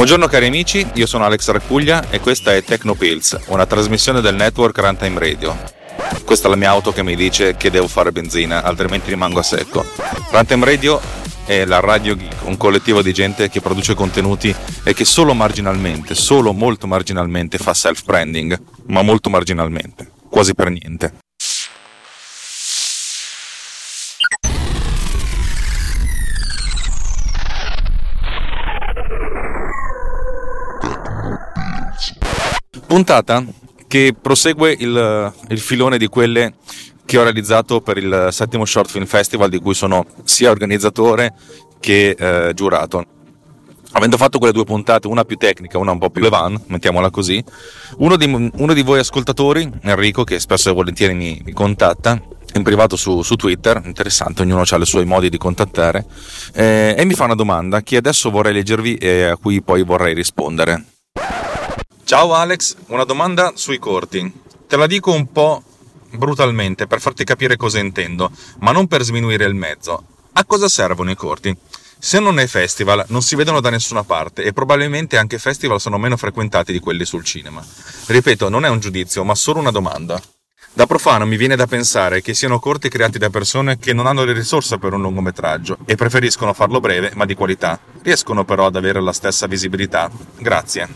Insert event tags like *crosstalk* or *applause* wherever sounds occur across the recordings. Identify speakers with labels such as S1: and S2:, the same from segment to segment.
S1: Buongiorno cari amici, io sono Alex Raccuglia e questa è Tecnopills, una trasmissione del network Runtime Radio. Questa è la mia auto che mi dice che devo fare benzina, altrimenti rimango a secco. Runtime Radio è la Radio Geek, un collettivo di gente che produce contenuti e che solo marginalmente, solo molto marginalmente fa self-branding, ma molto marginalmente, quasi per niente. Puntata che prosegue il, il filone di quelle che ho realizzato per il settimo Short Film Festival di cui sono sia organizzatore che eh, giurato. Avendo fatto quelle due puntate, una più tecnica, una un po' più levan, mettiamola così, uno di, uno di voi ascoltatori, Enrico, che spesso e volentieri mi, mi contatta, in privato su, su, Twitter, interessante, ognuno ha i suoi modi di contattare, eh, e mi fa una domanda che adesso vorrei leggervi e a cui poi vorrei rispondere. Ciao Alex, una domanda sui corti. Te la dico un po' brutalmente per farti capire cosa intendo, ma non per sminuire il mezzo. A cosa servono i corti? Se non ai festival, non si vedono da nessuna parte e probabilmente anche festival sono meno frequentati di quelli sul cinema. Ripeto, non è un giudizio, ma solo una domanda. Da profano mi viene da pensare che siano corti creati da persone che non hanno le risorse per un lungometraggio e preferiscono farlo breve ma di qualità. Riescono però ad avere la stessa visibilità? Grazie.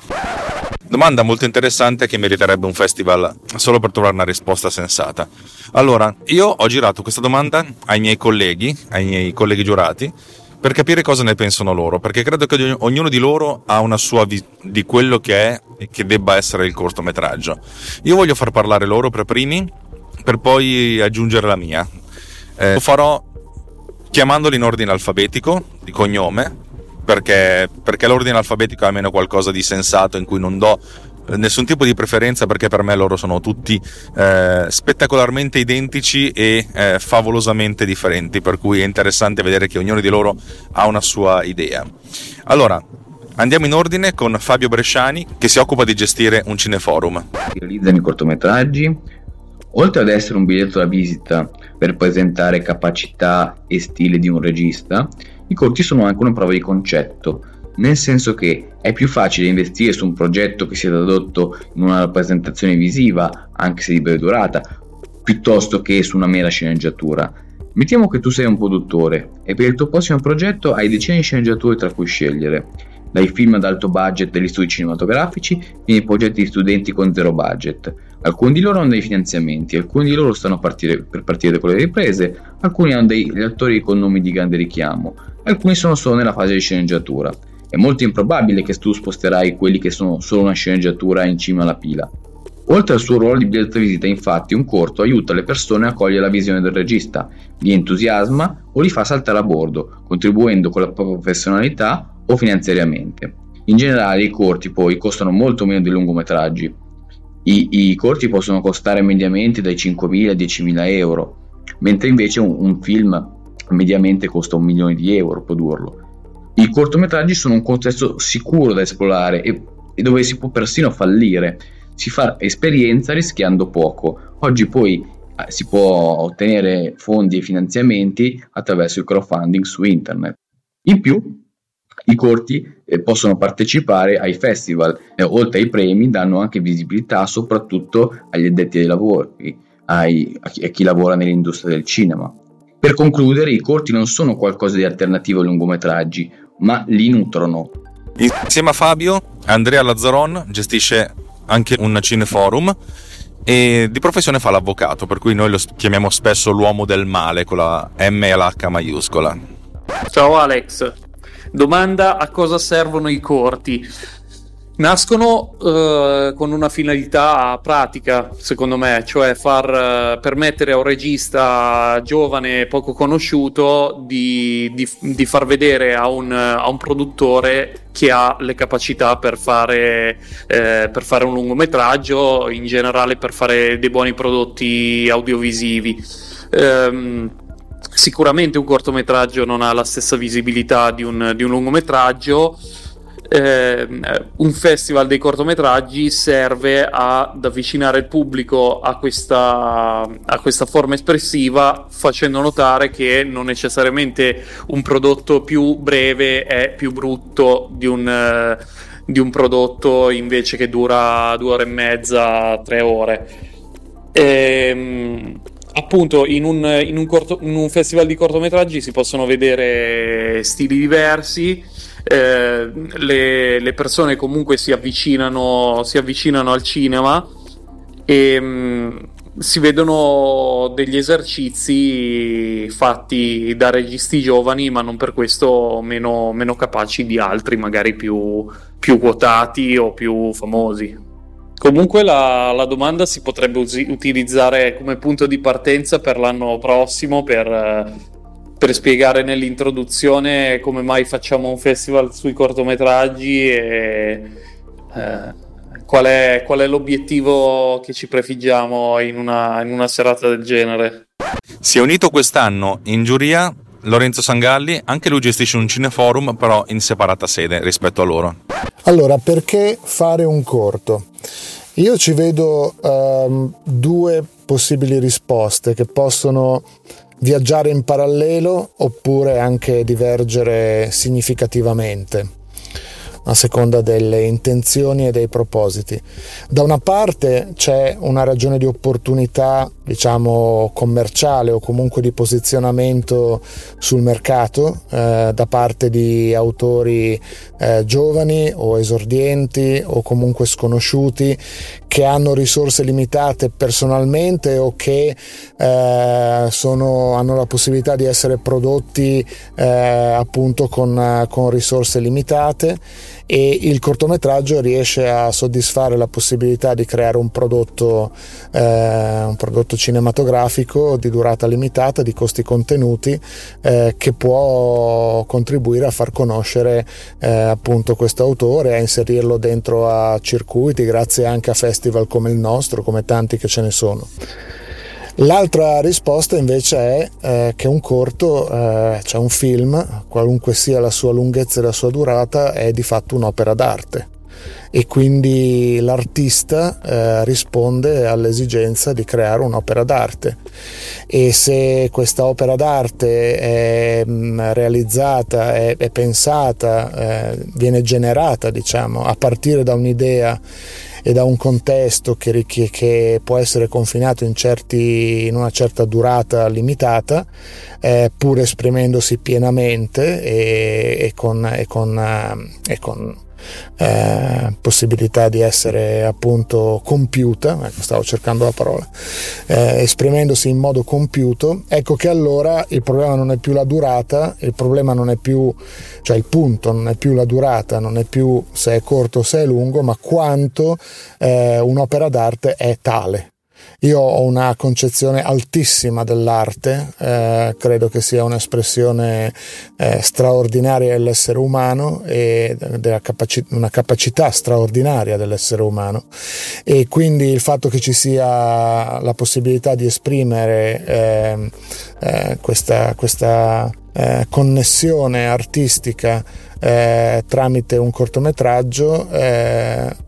S1: Domanda molto interessante che meriterebbe un festival solo per trovare una risposta sensata. Allora, io ho girato questa domanda ai miei colleghi, ai miei colleghi giurati, per capire cosa ne pensano loro, perché credo che ognuno di loro ha una sua visione di quello che è e che debba essere il cortometraggio. Io voglio far parlare loro per primi, per poi aggiungere la mia. Eh, lo farò chiamandoli in ordine alfabetico, di cognome, perché, perché l'ordine alfabetico è almeno qualcosa di sensato in cui non do nessun tipo di preferenza perché per me loro sono tutti eh, spettacolarmente identici e eh, favolosamente differenti, per cui è interessante vedere che ognuno di loro ha una sua idea. Allora, andiamo in ordine con Fabio Bresciani che si occupa di gestire un cineforum.
S2: Realizzano i cortometraggi, oltre ad essere un biglietto da visita per presentare capacità e stile di un regista, i corti sono anche una prova di concetto nel senso che è più facile investire su un progetto che sia tradotto in una rappresentazione visiva, anche se di breve durata, piuttosto che su una mera sceneggiatura. Mettiamo che tu sei un produttore e per il tuo prossimo progetto hai decine di sceneggiature tra cui scegliere, dai film ad alto budget degli studi cinematografici fino ai progetti di studenti con zero budget. Alcuni di loro hanno dei finanziamenti, alcuni di loro stanno partire, per partire con le riprese, alcuni hanno degli attori con nomi di grande richiamo, alcuni sono solo nella fase di sceneggiatura. È molto improbabile che tu sposterai quelli che sono solo una sceneggiatura in cima alla pila. Oltre al suo ruolo di biglietto visita, infatti, un corto aiuta le persone a cogliere la visione del regista, li entusiasma o li fa saltare a bordo, contribuendo con la propria professionalità o finanziariamente. In generale i corti poi costano molto meno dei lungometraggi. I, i corti possono costare mediamente dai 5.000 ai 10.000 euro, mentre invece un, un film mediamente costa un milione di euro produrlo. I cortometraggi sono un contesto sicuro da esplorare e, e dove si può persino fallire. Si fa esperienza rischiando poco. Oggi poi eh, si può ottenere fondi e finanziamenti attraverso il crowdfunding su internet. In più, i corti eh, possono partecipare ai festival e oltre ai premi danno anche visibilità soprattutto agli addetti ai lavori, ai, a, chi, a chi lavora nell'industria del cinema. Per concludere, i corti non sono qualcosa di alternativo ai lungometraggi, ma li nutrono.
S1: Insieme a Fabio, Andrea Lazzaron gestisce anche un cineforum e di professione fa l'avvocato, per cui noi lo chiamiamo spesso l'uomo del male con la M e l'H maiuscola.
S3: Ciao Alex, domanda a cosa servono i corti? Nascono uh, con una finalità pratica, secondo me, cioè far uh, permettere a un regista giovane, poco conosciuto, di, di, di far vedere a un, a un, produttore che ha le capacità per fare, eh, per fare un lungometraggio, in generale per fare dei buoni prodotti audiovisivi. Um, sicuramente un cortometraggio non ha la stessa visibilità di un, di un lungometraggio eh, un festival dei cortometraggi serve ad avvicinare il pubblico a questa, a questa forma espressiva facendo notare che non necessariamente un prodotto più breve è più brutto di un, di un prodotto invece che dura due ore e mezza, tre ore. E, ehm, appunto in un, in, un corto, in un, festival di cortometraggi si possono vedere stili diversi. Eh, le, le, persone comunque si avvicinano, si avvicinano al cinema e mh, mm, si vedono degli esercizi fatti da registi giovani, ma non per questo meno, meno capaci di altri, magari più, più, quotati o più famosi. Comunque la, la domanda si potrebbe us- utilizzare come punto di partenza per l'anno prossimo per, per spiegare nell'introduzione come mai facciamo un festival sui cortometraggi e eh, qual è, qual è l'obiettivo che ci prefiggiamo in una, in una serata del genere.
S1: Si è unito quest'anno in giuria Lorenzo Sangalli, anche lui gestisce un cineforum, però in separata sede rispetto a loro.
S4: Allora, perché fare un corto? Io ci vedo um, due possibili risposte che possono viaggiare in parallelo oppure anche divergere significativamente a seconda delle intenzioni e dei propositi. Da una parte c'è una ragione di opportunità, diciamo, commerciale o comunque di posizionamento sul mercato eh, da parte di autori eh, giovani o esordienti o comunque sconosciuti che hanno risorse limitate personalmente o che eh, sono, hanno la possibilità di essere prodotti eh, appunto con, con risorse limitate e il cortometraggio riesce a soddisfare la possibilità di creare un prodotto, eh, un prodotto cinematografico di durata limitata, di costi contenuti, eh, che può contribuire a far conoscere eh, appunto questo autore, a inserirlo dentro a circuiti, grazie anche a festival come il nostro, come tanti che ce ne sono. L'altra risposta invece è eh, che un corto, eh, cioè un film, qualunque sia la sua lunghezza e la sua durata, è di fatto un'opera d'arte e quindi l'artista eh, risponde all'esigenza di creare un'opera d'arte. E se questa opera d'arte è mh, mm, realizzata, è, è pensata, eh, viene generata diciamo a partire da un'idea e da un contesto che, che può essere confinato in, certi, in, una certa durata limitata, eh, pur esprimendosi pienamente e, e con, e con, eh, e con eh, possibilità di essere appunto compiuta, ecco, stavo cercando la parola, eh, esprimendosi in modo compiuto, ecco che allora il problema non è più la durata, il problema non è più, cioè il punto non è più la durata, non è più se è corto o se è lungo, ma quanto eh, un'opera d'arte è tale. Io ho una concezione altissima dell'arte, eh, credo che sia un'espressione eh, straordinaria dell'essere umano e capaci- una capacità straordinaria dell'essere umano. E quindi il fatto che ci sia la possibilità di esprimere eh, eh questa, questa eh, connessione artistica eh, tramite un cortometraggio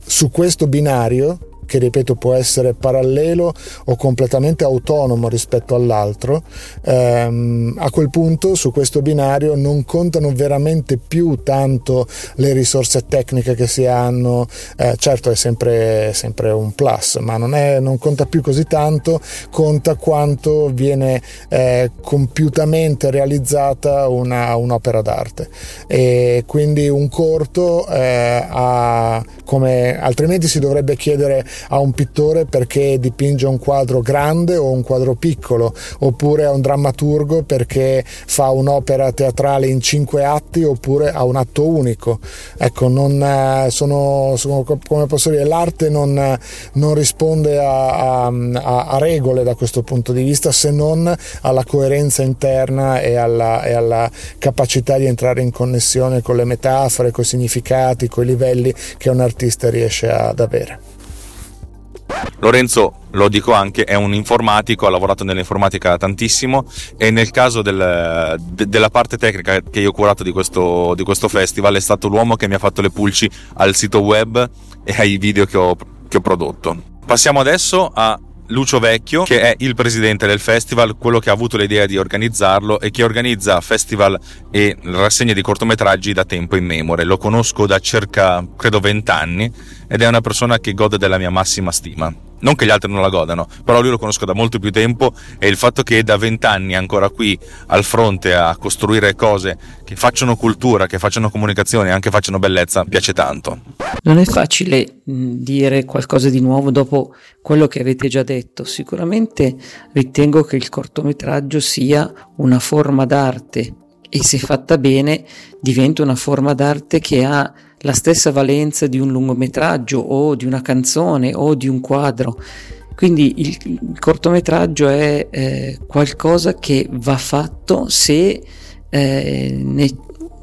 S4: su questo binario che ripeto può essere parallelo o completamente autonomo rispetto all'altro, ehm, a quel punto su questo binario non contano veramente più tanto le risorse tecniche che si hanno, eh, certo è sempre, sempre, un plus, ma non, è, non, conta più così tanto, conta quanto viene eh, compiutamente realizzata una, un'opera d'arte. E quindi un corto eh, ha, come altrimenti si dovrebbe chiedere a un pittore perché dipinge un quadro grande o un quadro piccolo, oppure a un drammaturgo perché fa un'opera teatrale in cinque atti oppure a un atto unico. Ecco, non eh, sono, sono come posso dire, l'arte non, non risponde a, a, a, regole da questo punto di vista se non alla coerenza interna e alla, e alla capacità di entrare in connessione con le metafore, con i significati, con i livelli che un artista riesce ad avere.
S1: Lorenzo, lo dico anche, è un informatico, ha lavorato nell'informatica tantissimo e nel caso del, de, della parte tecnica che io ho curato di questo, di questo, festival è stato l'uomo che mi ha fatto le pulci al sito web e ai video che ho, che ho prodotto. Passiamo adesso a Lucio Vecchio, che è il presidente del festival, quello che ha avuto l'idea di organizzarlo e che organizza festival e rassegne di cortometraggi da tempo immemore. Lo conosco da circa, credo, vent'anni ed è una persona che gode della mia massima stima non che gli altri non la godano, però lui lo conosco da molto più tempo e il fatto che da vent'anni ancora qui al fronte a costruire cose che facciano cultura, che facciano comunicazione e anche facciano bellezza, piace tanto.
S5: Non è facile dire qualcosa di nuovo dopo quello che avete già detto. Sicuramente ritengo che il cortometraggio sia una forma d'arte e se fatta bene diventa una forma d'arte che ha la stessa valenza di un lungometraggio o di una canzone o di un quadro. Quindi il, il cortometraggio è eh, qualcosa che va fatto se eh, ne,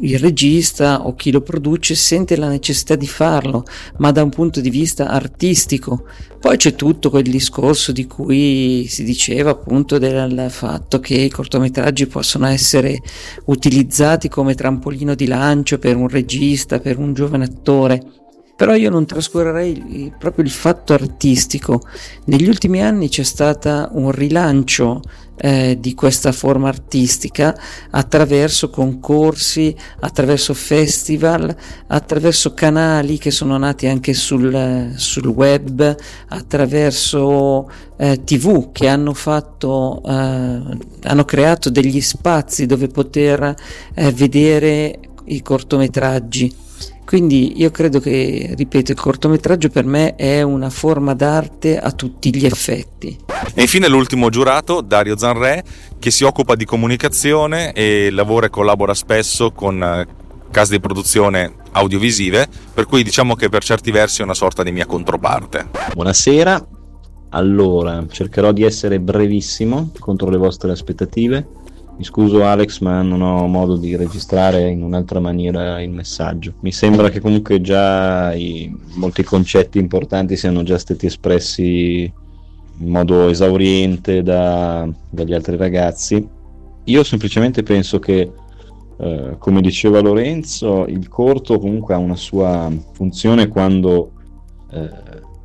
S5: il regista o chi lo produce sente la necessità di farlo, ma da un punto di vista artistico. Poi c'è tutto quel discorso di cui si diceva appunto del fatto che i cortometraggi possono essere utilizzati come trampolino di lancio per un regista, per un giovane attore però io non trascurerei proprio il fatto artistico. Negli ultimi anni c'è stato un rilancio eh, di questa forma artistica attraverso concorsi, attraverso festival, attraverso canali che sono nati anche sul, sul web, attraverso eh, tv che hanno fatto, eh, hanno creato degli spazi dove poter eh, vedere i cortometraggi quindi io credo che, ripeto, il cortometraggio per me è una forma d'arte a tutti gli effetti.
S1: E infine l'ultimo giurato, Dario Zanre, che si occupa di comunicazione e lavora e collabora spesso con eh, case di produzione audiovisive, per cui diciamo che per certi versi è una sorta di mia controparte.
S6: Buonasera, allora cercherò di essere brevissimo contro le vostre aspettative mi scuso Alex, ma non ho modo di registrare in un'altra maniera il messaggio. Mi sembra che comunque già i, molti concetti importanti siano già stati espressi in modo esauriente da, dagli altri ragazzi. Io semplicemente penso che, eh, come diceva Lorenzo, il corto comunque ha una sua funzione quando, eh,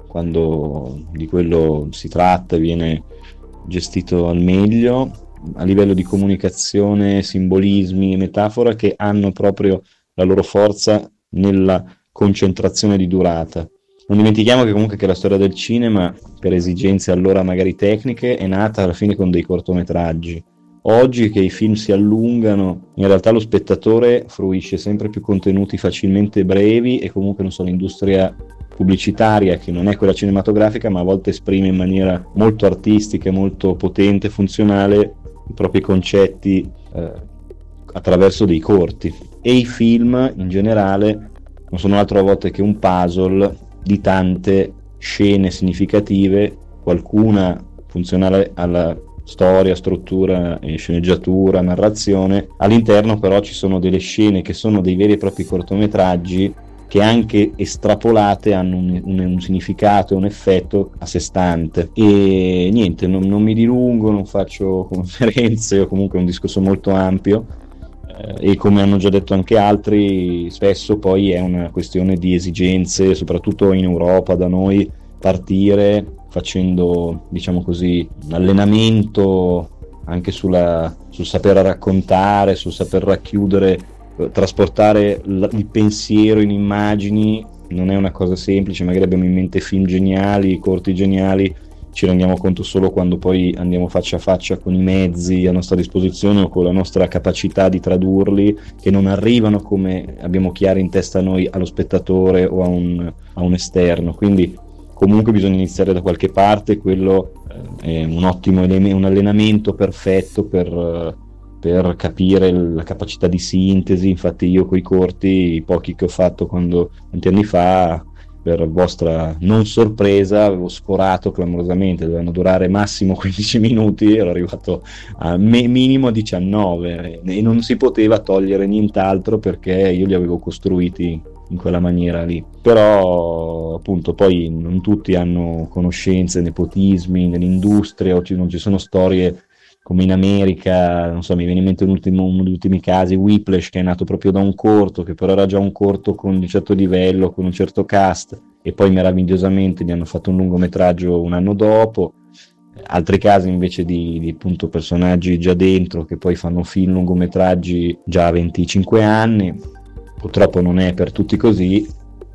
S6: quando di quello si tratta viene gestito al meglio a livello di comunicazione, simbolismi, metafora che hanno proprio la loro forza nella concentrazione di durata. Non dimentichiamo che comunque che la storia del cinema, per esigenze allora magari tecniche, è nata alla fine con dei cortometraggi. Oggi che i film si allungano, in realtà lo spettatore fruisce sempre più contenuti facilmente brevi e comunque non so, l'industria pubblicitaria che non è quella cinematografica ma a volte esprime in maniera molto artistica, molto potente, funzionale i propri concetti eh, attraverso dei corti e i film in generale non sono altro a volte che un puzzle di tante scene significative, qualcuna funzionale alla storia, struttura, sceneggiatura, narrazione. All'interno però ci sono delle scene che sono dei veri e propri cortometraggi che anche estrapolate hanno un, un, un significato e un effetto a sé stante. E niente, non, non mi dilungo, non faccio conferenze o comunque un discorso molto ampio eh, e come hanno già detto anche altri, spesso poi è una questione di esigenze, soprattutto in Europa, da noi, partire facendo, diciamo così, un allenamento anche sulla, sul saper raccontare, sul saper racchiudere trasportare il pensiero in immagini non è una cosa semplice, magari abbiamo in mente film geniali, corti geniali, ci rendiamo conto solo quando poi andiamo faccia a faccia con i mezzi a nostra disposizione o con la nostra capacità di tradurli, che non arrivano come abbiamo chiari in testa noi allo spettatore o a un, a un esterno. Quindi comunque bisogna iniziare da qualche parte, quello eh, è un ottimo un allenamento perfetto per per capire la capacità di sintesi. Infatti, io coi corti, i pochi che ho fatto quando tanti anni fa, per vostra non sorpresa, avevo sforato clamorosamente, dovevano durare massimo *laughs* 15 minuti, ero arrivato a me- minimo 19 e non si poteva togliere nient'altro perché io li avevo costruiti in quella maniera lì. Però appunto poi non tutti hanno conoscenze, nepotismi nell'industria, o non ci sono storie come in America, non so, mi viene in mente uno degli ultimi casi, Whiplash, che è nato proprio da un corto, che però era già un corto con un certo livello, con un certo cast, e poi meravigliosamente gli hanno fatto un lungometraggio un anno dopo. altri casi invece di, di appunto personaggi già dentro che poi fanno film lungometraggi già a 25 anni purtroppo non è per tutti così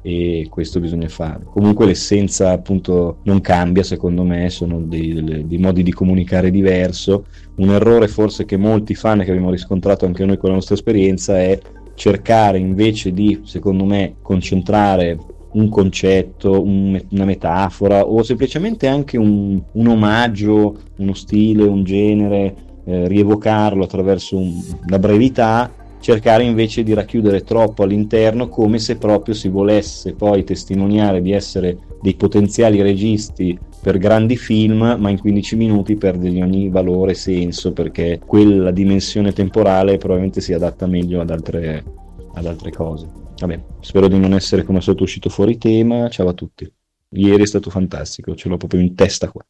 S6: e questo bisogna fare. Comunque l'essenza appunto non cambia secondo me, sono dei, dei, modi di comunicare diverso. Un errore forse che molti fanno che abbiamo riscontrato anche noi con la nostra esperienza è cercare invece di, secondo me, concentrare un concetto, un, una metafora o semplicemente anche un, un, omaggio, uno stile, un genere, eh, rievocarlo attraverso un, la brevità cercare invece di racchiudere troppo all'interno come se proprio si volesse poi testimoniare di essere dei potenziali registi per grandi film, ma in 15 minuti perde ogni valore e senso perché quella dimensione temporale probabilmente si adatta meglio ad altre, ad altre cose. Vabbè, spero di non essere come sotto uscito fuori tema. Ciao a tutti. Ieri è stato fantastico, ce l'ho proprio in testa qua.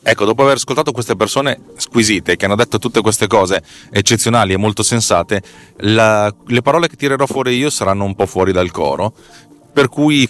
S1: Ecco, dopo aver ascoltato queste persone squisite che hanno detto tutte queste cose eccezionali e molto sensate, la, le parole che tirerò fuori io saranno un po' fuori dal coro, per cui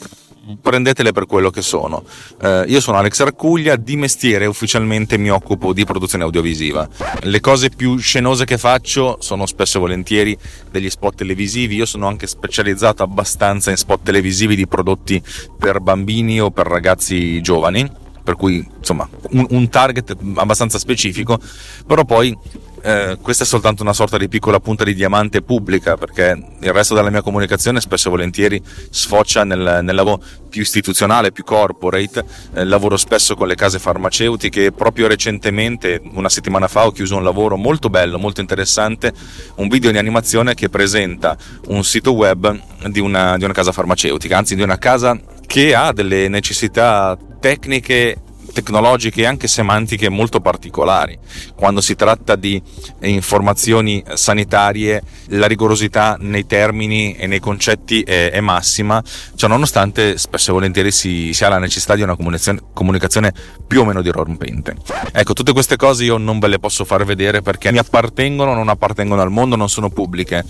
S1: prendetele per quello che sono. Eh, io sono Alex Raccuglia, di mestiere ufficialmente mi occupo di produzione audiovisiva. Le cose più scenose che faccio sono spesso e volentieri degli spot televisivi, io sono anche specializzato abbastanza in spot televisivi di prodotti per bambini o per ragazzi giovani per cui insomma un, un target abbastanza specifico, però poi eh, questa è soltanto una sorta di piccola punta di diamante pubblica perché il resto della mia comunicazione spesso e volentieri sfocia nel, nel lavoro più istituzionale, più corporate, eh, lavoro spesso con le case farmaceutiche proprio recentemente, una settimana fa, ho chiuso un lavoro molto bello, molto interessante, un video di animazione che presenta un sito web di una, di una casa farmaceutica, anzi di una casa che ha delle necessità tecniche tecnologiche e anche semantiche molto particolari. Quando si tratta di informazioni sanitarie, la rigorosità nei termini e nei concetti è, è massima, cioè nonostante spesso e volentieri si, si ha la necessità di una comunicazione, comunicazione, più o meno dirompente. Ecco, tutte queste cose io non ve le posso far vedere perché mi appartengono, non appartengono al mondo, non sono pubbliche.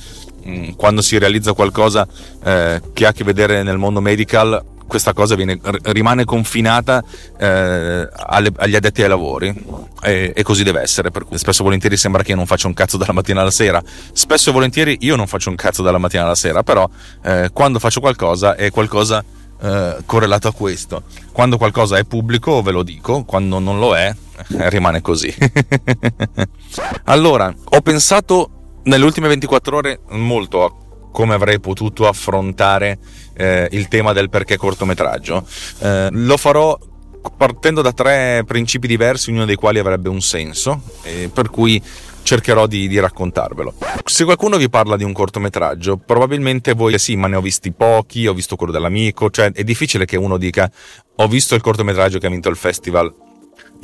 S1: Mm, quando si realizza qualcosa eh, che ha a che vedere nel mondo medical, questa cosa viene, rimane confinata eh, alle, agli addetti ai lavori e, e, così deve essere. Per cui spesso e volentieri sembra che io non faccia un cazzo dalla mattina alla sera. Spesso e volentieri io non faccio un cazzo dalla mattina alla sera, però eh, quando faccio qualcosa è qualcosa eh, correlato a questo. Quando qualcosa è pubblico ve lo dico, quando non lo è eh, rimane così. *laughs* allora, ho pensato nelle ultime 24 ore molto a come avrei potuto affrontare eh, il tema del perché cortometraggio. Eh, lo farò partendo da tre principi diversi, ognuno dei quali avrebbe un senso, eh, per cui cercherò di, di, raccontarvelo. Se qualcuno vi parla di un cortometraggio, probabilmente voi sì, ma ne ho visti pochi, ho visto quello dell'amico, cioè è difficile che uno dica ho visto il cortometraggio che ha vinto il festival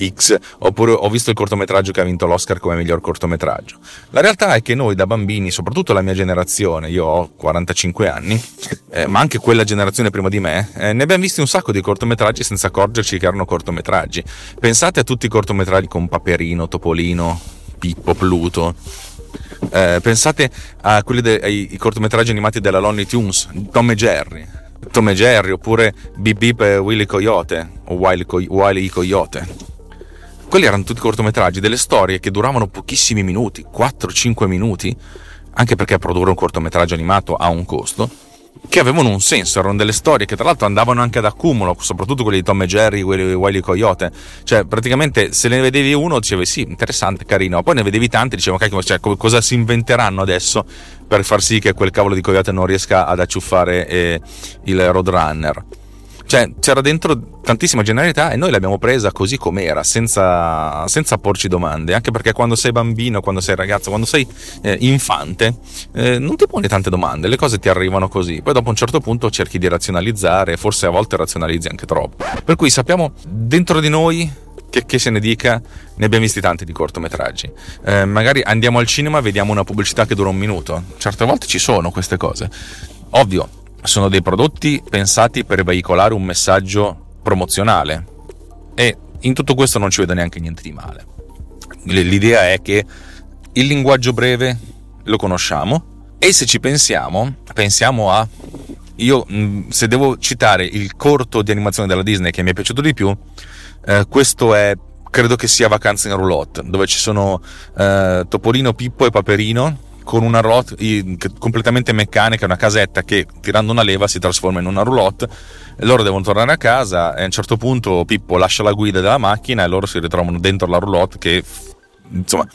S1: X, oppure ho visto il cortometraggio che ha vinto l'Oscar come miglior cortometraggio. La realtà è che noi da bambini, soprattutto la mia generazione, io ho 45 anni, eh, ma anche quella generazione prima di me, eh, ne abbiamo visti un sacco di cortometraggi senza accorgerci che erano cortometraggi. Pensate a tutti i cortometraggi con Paperino, Topolino, Pippo, Pluto. Eh, pensate a quelli de- ai cortometraggi animati della Lonely Tunes, Tom e Jerry. Tom e Jerry oppure Bip Bip e Willy Coyote o Wiley, Co- Wiley Coyote quelli erano tutti cortometraggi, delle storie che duravano pochissimi minuti, 4-5 minuti, anche perché produrre un cortometraggio animato ha un costo, che avevano un senso, erano delle storie che tra l'altro andavano anche ad accumulo, soprattutto quelli di Tom e Jerry, quelli di Wiley Coyote, cioè praticamente se ne vedevi uno dicevi sì, interessante, carino, poi ne vedevi tanti dicevo cacchio, cioè, cosa si inventeranno adesso per far sì che quel cavolo di Coyote non riesca ad acciuffare eh, il Roadrunner cioè, c'era dentro tantissima generalità e noi l'abbiamo presa così com'era, senza, senza porci domande. Anche perché quando sei bambino, quando sei ragazzo, quando sei eh, infante, eh, non ti poni tante domande, le cose ti arrivano così. Poi dopo un certo punto cerchi di razionalizzare, forse a volte razionalizzi anche troppo. Per cui sappiamo dentro di noi che, che, se ne dica, ne abbiamo visti tanti di cortometraggi. Eh, magari andiamo al cinema e vediamo una pubblicità che dura un minuto. Certe volte ci sono queste cose. Ovvio, sono dei prodotti pensati per veicolare un messaggio promozionale e in tutto questo non ci vedo neanche niente di male. L'idea è che il linguaggio breve lo conosciamo e se ci pensiamo, pensiamo a io se devo citare il corto di animazione della Disney che mi è piaciuto di più, eh, questo è credo che sia Vacanza in roulotte, dove ci sono eh, Topolino, Pippo e Paperino con una roulotte completamente meccanica, una casetta che tirando una leva si trasforma in una roulotte. Loro devono tornare a casa e a un certo punto Pippo lascia la guida della macchina e loro si ritrovano dentro la roulotte che insomma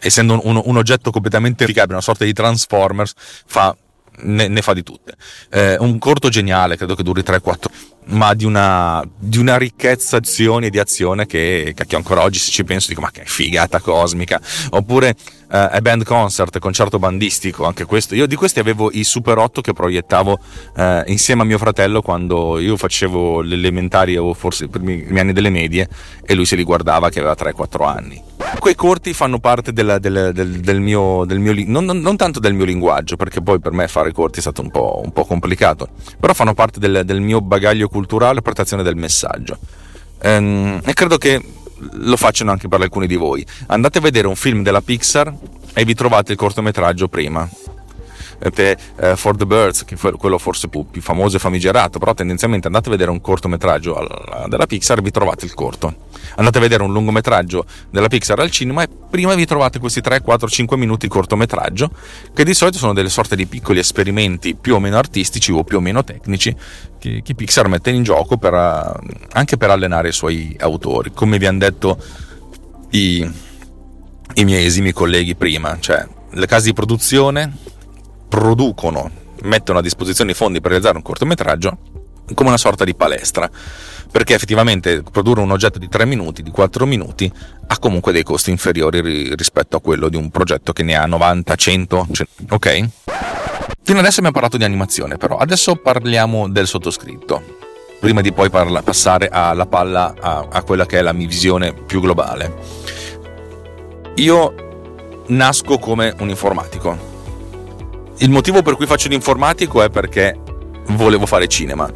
S1: essendo un, un oggetto completamente applicabile, una sorta di Transformers, fa ne, ne, fa di tutte. Eh, un corto geniale, credo che duri 3-4, ma di una, di una ricchezza di azioni e di azione che, che ancora oggi se ci penso dico ma che figata cosmica. Oppure eh, è band concert, concerto bandistico, anche questo. Io di questi avevo i Super 8 che proiettavo eh, insieme a mio fratello quando io facevo l'elementare o forse i primi anni delle medie e lui se li guardava che aveva 3-4 anni. Quei corti fanno parte della, del, del, del, mio, del mio non, non, tanto del mio linguaggio, perché poi per me fare corti è stato un po', un po complicato, però fanno parte del, del mio bagaglio culturale e portazione del messaggio. Ehm, e credo che lo facciano anche per alcuni di voi. Andate a vedere un film della Pixar e vi trovate il cortometraggio prima. Per, uh, For the Birds, che è quello forse più, più, famoso e famigerato, però tendenzialmente andate a vedere un cortometraggio al, della Pixar e vi trovate il corto. Andate a vedere un lungometraggio della Pixar al cinema e prima vi trovate questi 3, 4, 5 minuti di cortometraggio, che di solito sono delle sorte di piccoli esperimenti più o meno artistici o più o meno tecnici che, che Pixar mette in gioco per, anche per allenare i suoi autori. Come vi hanno detto i, i miei esimi colleghi prima, cioè le case di produzione producono, mettono a disposizione i fondi per realizzare un cortometraggio come una sorta di palestra, perché effettivamente produrre un oggetto di 3 minuti, di 4 minuti, ha comunque dei costi inferiori rispetto a quello di un progetto che ne ha 90, 100, 100 ok? Fino adesso abbiamo parlato di animazione, però adesso parliamo del sottoscritto, prima di poi parla, passare alla palla a, a quella che è la mia visione più globale. Io nasco come un informatico. Il motivo per cui faccio l'informatico è perché volevo fare cinema.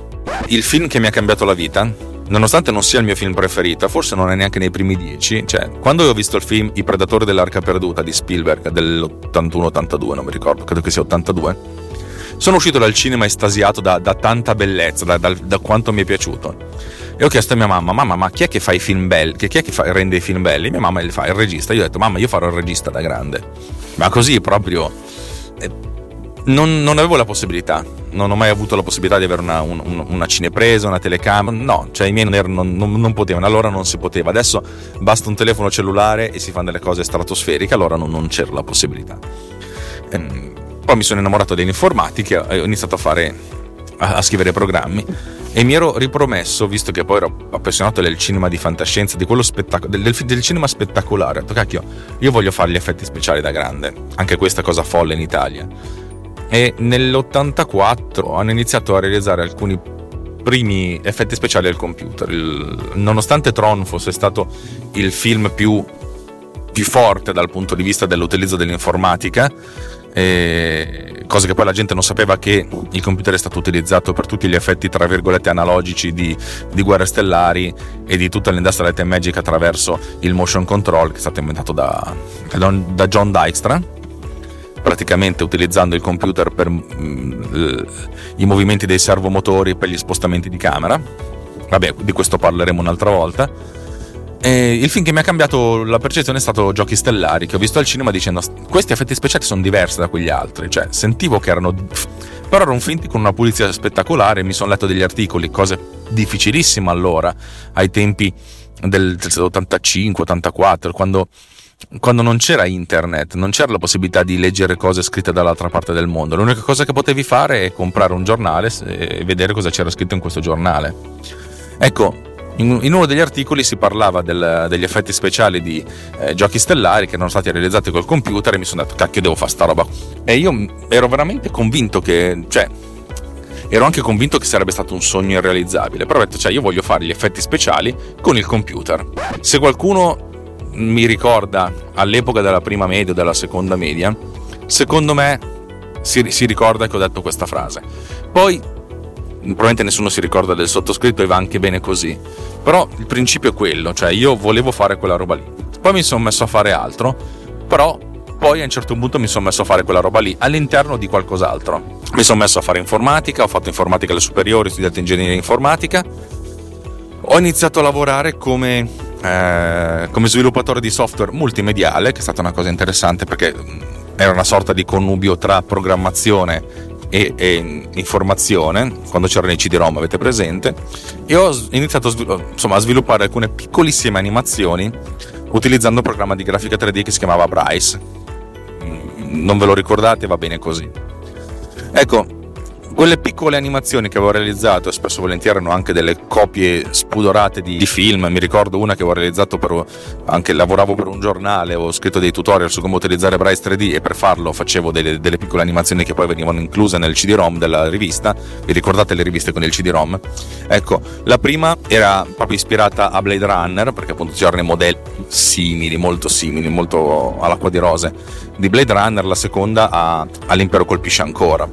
S1: Il film che mi ha cambiato la vita, nonostante non sia il mio film preferito, forse non è neanche nei primi dieci, cioè quando ho visto il film I Predatori dell'Arca Perduta di Spielberg dell'81-82, non mi ricordo, credo che sia 82, sono uscito dal cinema estasiato da, da tanta bellezza, da, da, da, quanto mi è piaciuto. E ho chiesto a mia mamma, mamma, ma chi è che fa i film belli? Chi è che fa, rende i film belli? Mia mamma li fa, il regista. Io ho detto, mamma, io farò il regista da grande. Ma così proprio... Eh, non, non, avevo la possibilità, non ho mai avuto la possibilità di avere una, un, una cinepresa, una telecamera, no, cioè i miei non, erano, non, non, potevano, allora non si poteva, adesso basta un telefono cellulare e si fanno delle cose stratosferiche, allora non, c'era la possibilità. Ehm, poi mi sono innamorato dell'informatica e ho iniziato a fare a, a scrivere programmi. E mi ero ripromesso, visto che poi ero appassionato del cinema di fantascienza, di del, del, del, cinema spettacolare, ho detto cacchio, io voglio fare gli effetti speciali da grande, anche questa cosa folle in Italia. E nell'84 hanno iniziato a realizzare alcuni primi effetti speciali al computer. Il, nonostante Tron fosse stato il film più, più forte dal punto di vista dell'utilizzo dell'informatica, eh, cosa che poi la gente non sapeva che il computer è stato utilizzato per tutti gli effetti tra virgolette analogici di, di guerre stellari e di tutta l'industria and magic attraverso il motion control che è stato inventato da, da John Dykstra praticamente utilizzando il computer per mm, i movimenti dei servomotori per gli spostamenti di camera. Vabbè di questo parleremo un'altra volta. E il film che mi ha cambiato la percezione è stato Giochi Stellari, che ho visto al cinema dicendo questi effetti speciali sono diversi da quegli altri, cioè sentivo che erano... però erano finti con una pulizia spettacolare, mi sono letto degli articoli, cose difficilissime allora, ai tempi del 85-84, quando quando non c'era internet, non c'era la possibilità di leggere cose scritte dall'altra parte del mondo. L'unica cosa che potevi fare è comprare un giornale e vedere cosa c'era scritto in questo giornale. Ecco, in, uno degli articoli si parlava del, degli effetti speciali di eh, giochi stellari che erano stati realizzati col computer e mi sono detto cacchio devo fare sta roba e io ero veramente convinto che cioè ero anche convinto che sarebbe stato un sogno irrealizzabile però ho detto cioè io voglio fare gli effetti speciali con il computer se qualcuno mi ricorda all'epoca della prima media o della seconda media secondo me si, si ricorda che ho detto questa frase poi probabilmente nessuno si ricorda del sottoscritto e va anche bene così. Però il principio è quello, cioè io volevo fare quella roba lì. Poi mi sono messo a fare altro, però poi a un certo punto mi sono messo a fare quella roba lì all'interno di qualcos'altro. Mi sono messo a fare informatica, ho fatto informatica alle superiori, ho studiato ingegneria informatica. Ho iniziato a lavorare come eh, come sviluppatore di software multimediale, che è stata una cosa interessante perché era una sorta di connubio tra programmazione e, e informazione, quando c'erano i CD-ROM avete presente, e ho iniziato a, insomma, a sviluppare alcune piccolissime animazioni utilizzando un programma di grafica 3D che si chiamava Bryce. Mm, non ve lo ricordate, va bene così. Ecco, quelle piccole animazioni che avevo realizzato, e spesso volentieri erano anche delle copie spudorate di, di, film. Mi ricordo una che avevo realizzato per anche lavoravo per un giornale, avevo scritto dei tutorial su come utilizzare Bryce 3D e per farlo facevo delle, delle piccole animazioni che poi venivano incluse nel CD-ROM della rivista. Vi ricordate le riviste con il CD-ROM? Ecco, la prima era proprio ispirata a Blade Runner, perché appunto c'erano i modelli simili, molto simili, molto all'acqua di rose di Blade Runner, la seconda a, all'Impero colpisce ancora.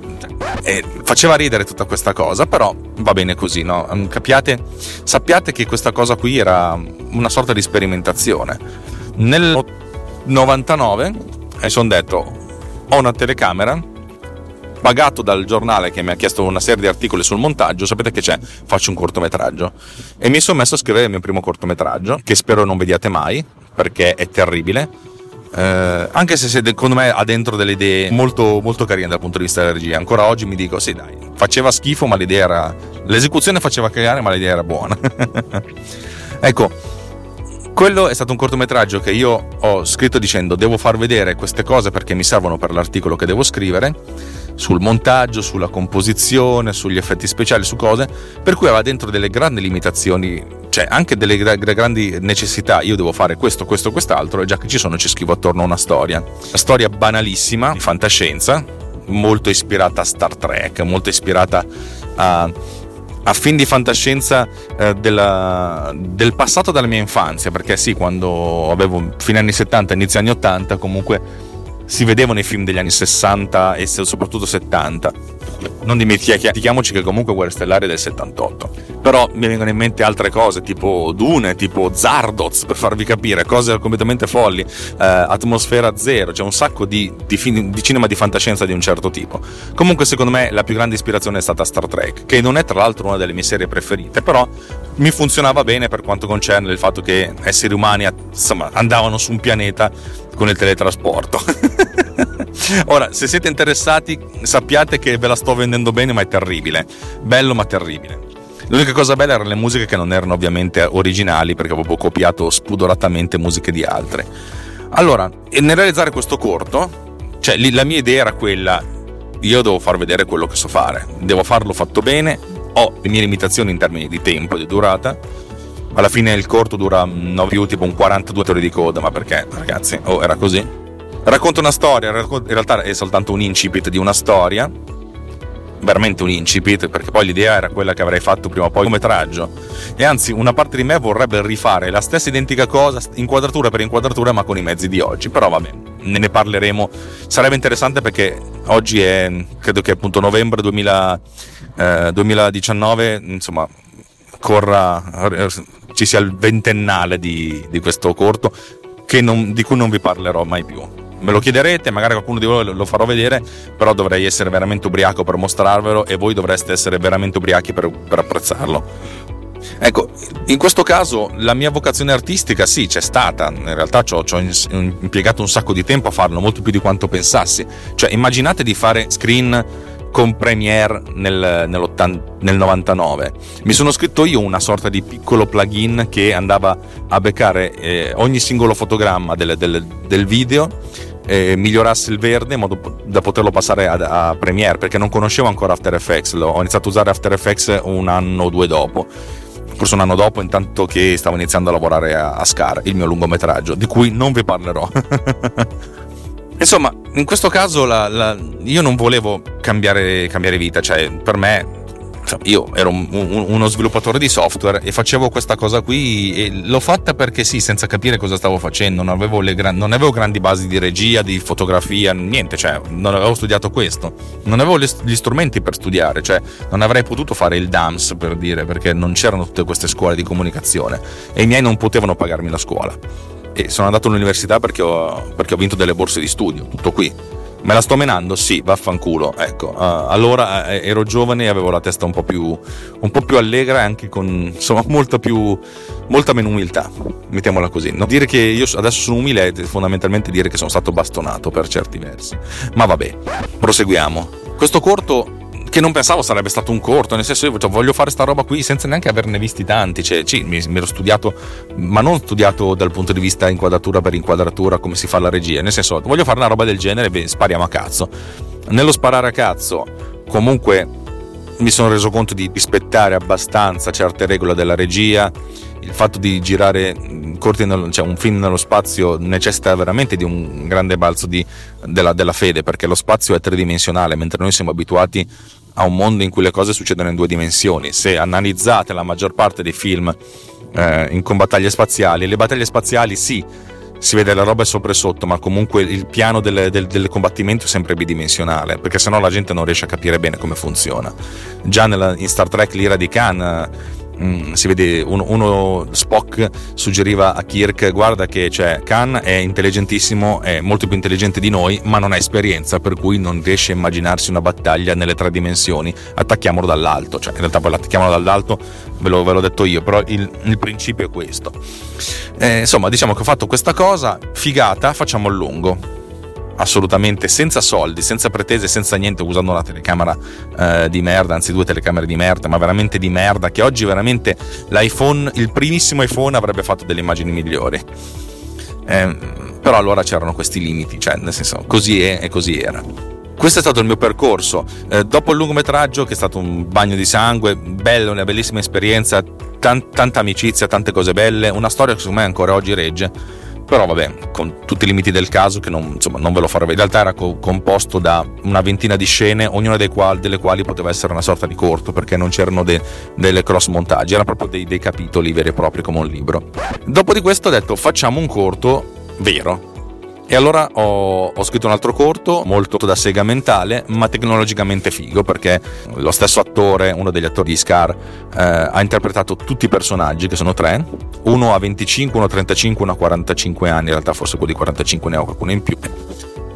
S1: E faceva ridere tutta questa cosa, però va bene così, no? Capiate, sappiate che questa cosa qui era una sorta di sperimentazione. Nel 99 mi sono detto ho una telecamera pagato dal giornale che mi ha chiesto una serie di articoli sul montaggio, sapete che c'è? Faccio un cortometraggio. E mi sono messo a scrivere il mio primo cortometraggio, che spero non vediate mai, perché è terribile eh, anche se secondo me ha dentro delle idee molto, molto carine dal punto di vista della regia. Ancora oggi mi dico, sì dai, faceva schifo ma l'idea era... L'esecuzione faceva cagare ma l'idea era buona. *laughs* ecco, quello è stato un cortometraggio che io ho scritto dicendo devo far vedere queste cose perché mi servono per l'articolo che devo scrivere sul montaggio, sulla composizione, sugli effetti speciali, su cose, per cui aveva dentro delle grandi limitazioni, cioè anche delle grandi necessità, io devo fare questo, questo, quest'altro, e già che ci sono ci scrivo attorno a una storia. Una storia banalissima, di fantascienza, molto ispirata a Star Trek, molto ispirata a a film di fantascienza eh, della, del passato della mia infanzia, perché sì, quando avevo fine anni 70, inizio anni 80, comunque si vedevano i film degli anni 60 e soprattutto 70. Non dimentichiamoci che comunque Guerre Stellari è del 78. Però mi vengono in mente altre cose, tipo Dune, tipo Zardoz, per farvi capire, cose completamente folli, eh, Atmosfera Zero, c'è un sacco di, di, film, di cinema di fantascienza di un certo tipo. Comunque secondo me la più grande ispirazione è stata Star Trek, che non è tra l'altro una delle mie serie preferite, però mi funzionava bene per quanto concerne il fatto che esseri umani insomma, andavano su un pianeta con il teletrasporto. *laughs* Ora, se siete interessati, sappiate che ve la sto vendendo bene, ma è terribile. Bello, ma terribile. L'unica cosa bella erano le musiche che non erano ovviamente originali, perché avevo copiato spudoratamente musiche di altre. Allora, nel realizzare questo corto, cioè la mia idea era quella, io devo far vedere quello che so fare, devo farlo fatto bene, ho le mie limitazioni in termini di tempo e di durata, alla fine il corto dura 9 più tipo un 42 ore di coda, ma perché ragazzi? Oh, era così. Racconta una storia, in realtà è soltanto un incipit di una storia, veramente un incipit, perché poi l'idea era quella che avrei fatto prima o poi come metraggio. E anzi, una parte di me vorrebbe rifare la stessa identica cosa, inquadratura per inquadratura, ma con i mezzi di oggi. Però vabbè, ne parleremo. Sarebbe interessante perché oggi è, credo che appunto novembre 2000, eh, 2019, insomma, corra, ci sia il ventennale di, di questo corto non, di cui non vi parlerò mai più. Me lo chiederete, magari qualcuno di voi lo farò vedere, però dovrei essere veramente ubriaco per mostrarvelo e voi dovreste essere veramente ubriachi per, per apprezzarlo. Ecco, in questo caso la mia vocazione artistica sì, c'è stata, in realtà ci ho, ci ho impiegato un sacco di tempo a farlo, molto più di quanto pensassi. Cioè, immaginate di fare screen con Premiere nel, nel 99. Mi sono scritto io una sorta di piccolo plugin che andava a beccare eh, ogni singolo fotogramma del, del, del video eh, migliorasse il verde in modo da poterlo passare a, a, Premiere perché non conoscevo ancora After Effects, ho iniziato a usare After Effects un anno o due dopo. Forse un anno dopo intanto che stavo iniziando a lavorare a, a Scar, il mio lungometraggio di cui non vi parlerò *laughs* Insomma, in questo caso la, la, io non volevo cambiare, cambiare, vita, cioè per me io ero un, un, uno sviluppatore di software e facevo questa cosa qui e l'ho fatta perché sì, senza capire cosa stavo facendo, non avevo, gran, non avevo grandi basi di regia, di fotografia, niente, cioè non avevo studiato questo, non avevo gli strumenti per studiare, cioè non avrei potuto fare il DAMS per dire perché non c'erano tutte queste scuole di comunicazione e i miei non potevano pagarmi la scuola e sono andato all'università perché ho, perché ho vinto delle borse di studio, tutto qui. Me la sto menando? Sì, vaffanculo. Ecco, uh, allora uh, ero giovane e avevo la testa un po' più, un po più allegra e anche con insomma molta più, molta meno umiltà, mettiamola così. Non dire che io adesso sono umile è fondamentalmente dire che sono stato bastonato per certi versi. Ma vabbè, proseguiamo. Questo corto che non pensavo sarebbe stato un corto, nel senso io cioè, voglio fare sta roba qui senza neanche averne visti tanti, cioè, sì, mi, mi ero studiato, ma non studiato dal punto di vista inquadratura per inquadratura come si fa la regia, nel senso voglio fare una roba del genere, beh, spariamo a cazzo. Nello sparare a cazzo, comunque mi sono reso conto di rispettare abbastanza certe regole della regia, il fatto di girare corti nello, cioè un film nello spazio necessita veramente di un grande balzo di, della, della, fede perché lo spazio è tridimensionale mentre noi siamo abituati a un mondo in cui le cose succedono in due dimensioni se analizzate la maggior parte dei film eh, in, con battaglie spaziali le battaglie spaziali sì si vede la roba sopra e sotto, ma comunque il piano del, del, del combattimento è sempre bidimensionale, perché sennò la gente non riesce a capire bene come funziona. Già nella, in Star Trek l'ira di Khan Mm, si vede uno, uno, Spock suggeriva a Kirk guarda che cioè, Khan è intelligentissimo è molto più intelligente di noi ma non ha esperienza per cui non riesce a immaginarsi una battaglia nelle tre dimensioni. Attacchiamolo dall'alto. Cioè in realtà poi l'attacchiamolo dall'alto ve, lo, ve l'ho detto io però il, il principio è questo. Eh, insomma diciamo che ho fatto questa cosa figata facciamo il lungo assolutamente senza soldi, senza pretese, senza niente, usando una telecamera eh, di merda, anzi due telecamere di merda, ma veramente di merda, che oggi veramente l'iPhone, il primissimo iPhone avrebbe fatto delle immagini migliori. Eh, però allora c'erano questi limiti, cioè nel senso così è e così era. Questo è stato il mio percorso. Eh, dopo il lungometraggio, che è stato un bagno di sangue, bello, una bellissima esperienza, tan- tanta amicizia, tante cose belle, una storia che secondo me ancora oggi regge però vabbè, con tutti i limiti del caso, che non, insomma, non ve lo farò vedere. In realtà era co- composto da una ventina di scene, ognuna quali, delle quali poteva essere una sorta di corto, perché non c'erano de- delle cross montaggi, erano proprio dei, dei capitoli veri e propri come un libro. Dopo di questo ho detto facciamo un corto vero, e allora ho, ho, scritto un altro corto, molto da sega mentale, ma tecnologicamente figo, perché lo stesso attore, uno degli attori di Scar, eh, ha interpretato tutti i personaggi, che sono tre. Uno ha 25, uno 35, uno ha 45 anni, in realtà forse quelli di 45 ne ho qualcuno in più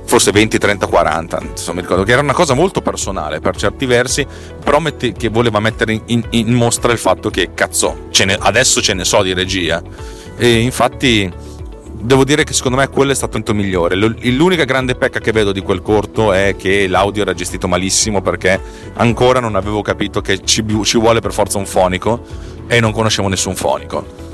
S1: forse 20, 30, 40, insomma, mi ricordo che era una cosa molto personale per certi versi, però mette, che voleva mettere in, in, mostra il fatto che cazzo, ce ne, adesso ce ne so di regia e infatti devo dire che secondo me quello è stato il migliore. L'unica grande pecca che vedo di quel corto è che l'audio era gestito malissimo perché ancora non avevo capito che ci, ci vuole per forza un fonico e non conoscevo nessun fonico.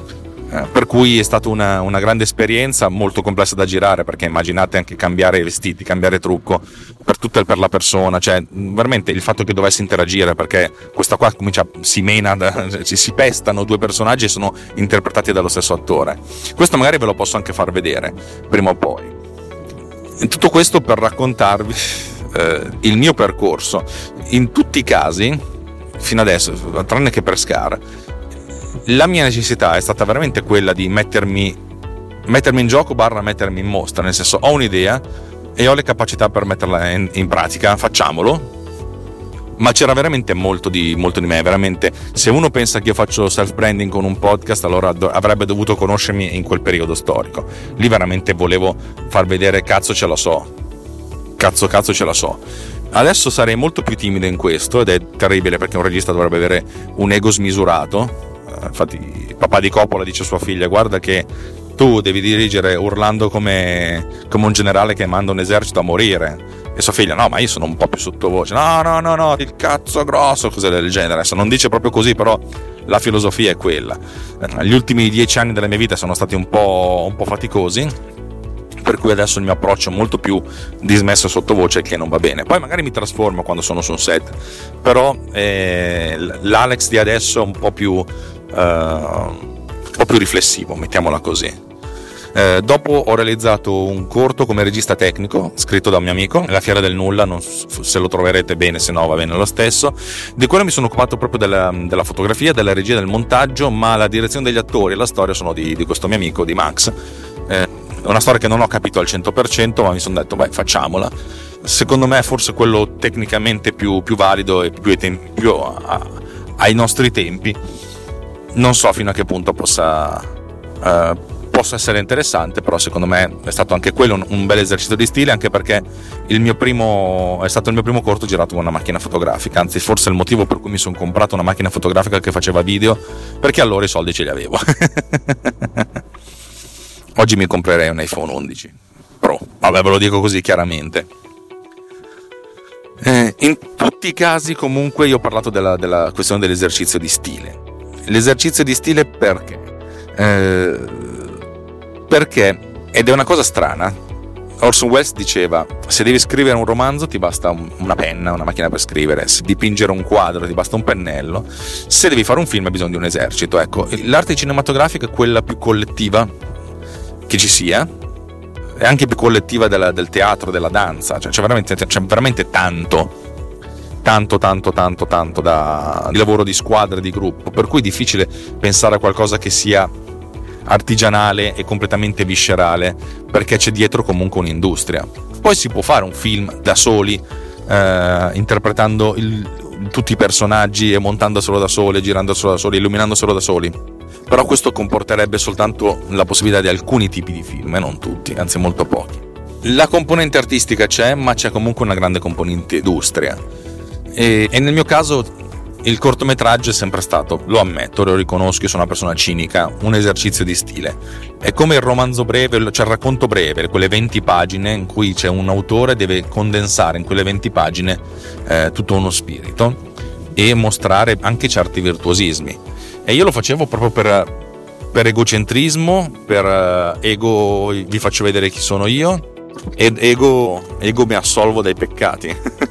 S1: Eh, per cui è stata una, una, grande esperienza, molto complessa da girare, perché immaginate anche cambiare vestiti, cambiare trucco per tutta e per la persona, cioè veramente il fatto che dovesse interagire, perché questa qua comincia, si mena, *laughs* ci si pestano due personaggi e sono interpretati dallo stesso attore. Questo magari ve lo posso anche far vedere prima o poi. Tutto questo per raccontarvi *laughs* eh, il mio percorso. In tutti i casi, fino adesso, tranne che per Scar, la mia necessità è stata veramente quella di mettermi, mettermi in gioco barra mettermi in mostra, nel senso ho un'idea e ho le capacità per metterla in, in pratica, facciamolo. Ma c'era veramente molto di, molto di, me, veramente. Se uno pensa che io faccio self-branding con un podcast, allora do, avrebbe dovuto conoscermi in quel periodo storico. Lì veramente volevo far vedere cazzo ce la so. Cazzo cazzo ce la so. Adesso sarei molto più timido in questo ed è terribile perché un regista dovrebbe avere un ego smisurato infatti papà di Coppola dice a sua figlia guarda che tu devi dirigere urlando come, come un generale che manda un esercito a morire. E sua figlia no ma io sono un po' più sottovoce. No no no no il cazzo grosso cose del genere. Adesso non dice proprio così però la filosofia è quella. Gli ultimi dieci anni della mia vita sono stati un po', un po faticosi per cui adesso il mio approccio è molto più dismesso sottovoce che non va bene. Poi magari mi trasformo quando sono su un set, però eh, l'Alex di adesso è un po' più un po' più riflessivo, mettiamola così. Eh, dopo ho realizzato un corto come regista tecnico, scritto da un mio amico, La Fiera del Nulla, non, se lo troverete bene, se no va bene lo stesso, di quello mi sono occupato proprio della, della, fotografia, della regia, del montaggio, ma la direzione degli attori e la storia sono di, di questo mio amico, di Max. Eh, una storia che non ho capito al 100%, ma mi sono detto, beh, facciamola. Secondo me è forse quello tecnicamente più, più valido e più, più a, ai nostri tempi non so fino a che punto possa uh, possa essere interessante, però secondo me è stato anche quello un, un bel esercizio di stile, anche perché primo, è stato il mio primo corto girato con una macchina fotografica, anzi forse il motivo per cui mi sono comprato una macchina fotografica che faceva video, perché allora i soldi ce li avevo. *laughs* Oggi mi comprerei un iPhone 11 Pro, vabbè ve lo dico così chiaramente. Eh, in tutti i casi comunque io ho parlato della, della questione dell'esercizio di stile. L'esercizio di stile perché? Eh, perché, ed è una cosa strana, Orson Welles diceva se devi scrivere un romanzo ti basta una penna, una macchina per scrivere, se dipingere un quadro ti basta un pennello, se devi fare un film hai bisogno di un esercito. Ecco, l'arte cinematografica è quella più collettiva che ci sia, è anche più collettiva della, del teatro, della danza, cioè c'è veramente, c'è veramente tanto tanto tanto tanto tanto da, di lavoro di squadra, di gruppo, per cui è difficile pensare a qualcosa che sia artigianale e completamente viscerale, perché c'è dietro comunque un'industria. Poi si può fare un film da soli, eh, interpretando il, tutti i personaggi e montando solo da soli, girando solo da soli, illuminando solo da soli. Però questo comporterebbe soltanto la possibilità di alcuni tipi di film, e non tutti, anzi molto pochi. La componente artistica c'è, ma c'è comunque una grande componente industria. E, e nel mio caso il cortometraggio è sempre stato, lo ammetto, lo riconosco, sono una persona cinica, un esercizio di stile. È come il romanzo breve, cioè il racconto breve, quelle 20 pagine in cui c'è un autore deve condensare in quelle 20 pagine eh, tutto uno spirito e mostrare anche certi virtuosismi. E io lo facevo proprio per, per egocentrismo, per uh, ego, vi faccio vedere chi sono io, ed ego, ego mi assolvo dai peccati. *laughs*